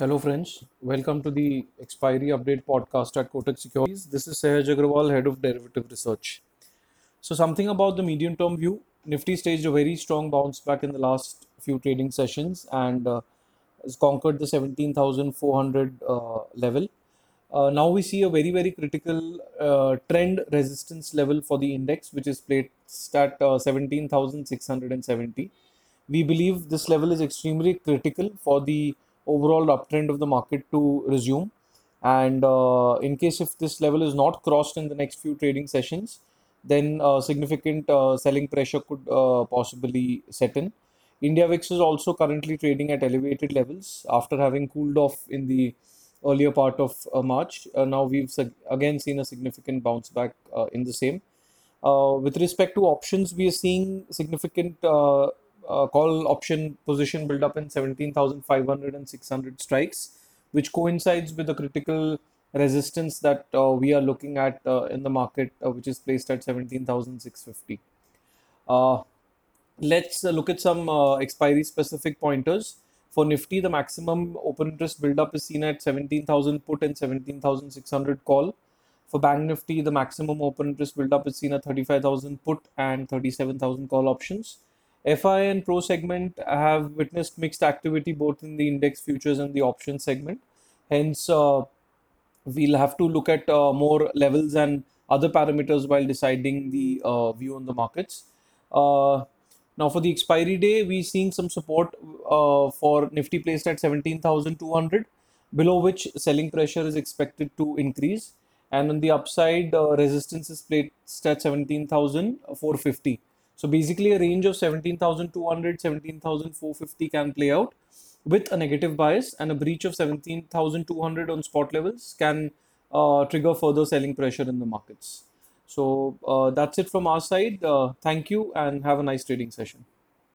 Hello, friends. Welcome to the expiry update podcast at Kotak Securities. This is Sahaj Agrawal, head of derivative research. So, something about the medium term view Nifty staged a very strong bounce back in the last few trading sessions and uh, has conquered the 17,400 uh, level. Uh, now we see a very, very critical uh, trend resistance level for the index, which is placed at uh, 17,670. We believe this level is extremely critical for the overall uptrend of the market to resume. And uh, in case if this level is not crossed in the next few trading sessions, then uh, significant uh, selling pressure could uh, possibly set in. India VIX is also currently trading at elevated levels after having cooled off in the earlier part of uh, March. Uh, now we've again seen a significant bounce back in the same. With respect to options, we are seeing significant uh, call option position build up in 17,500 and 600 strikes, which coincides with the critical resistance that uh, we are looking at uh, in the market, uh, which is placed at 17,650. Uh, let's uh, look at some expiry specific pointers. For Nifty, the maximum open interest build-up is seen at 17,000 put and 17,600 call. For Bank Nifty, the maximum open interest build-up is seen at 35,000 put and 37,000 call options. FI and Pro segment have witnessed mixed activity both in the index futures and the option segment. Hence, uh, we'll have to look at uh, more levels and other parameters while deciding the uh, view on the markets. Uh, now, for the expiry day, we're seeing some support uh, for Nifty placed at 17,200, below which selling pressure is expected to increase. And on the upside, uh, resistance is placed at 17,450. So basically, a range of 17,200, 17,450 can play out with a negative bias, and a breach of 17,200 on spot levels can uh, trigger further selling pressure in the markets. So uh, that's it from our side. Uh, thank you and have a nice trading session.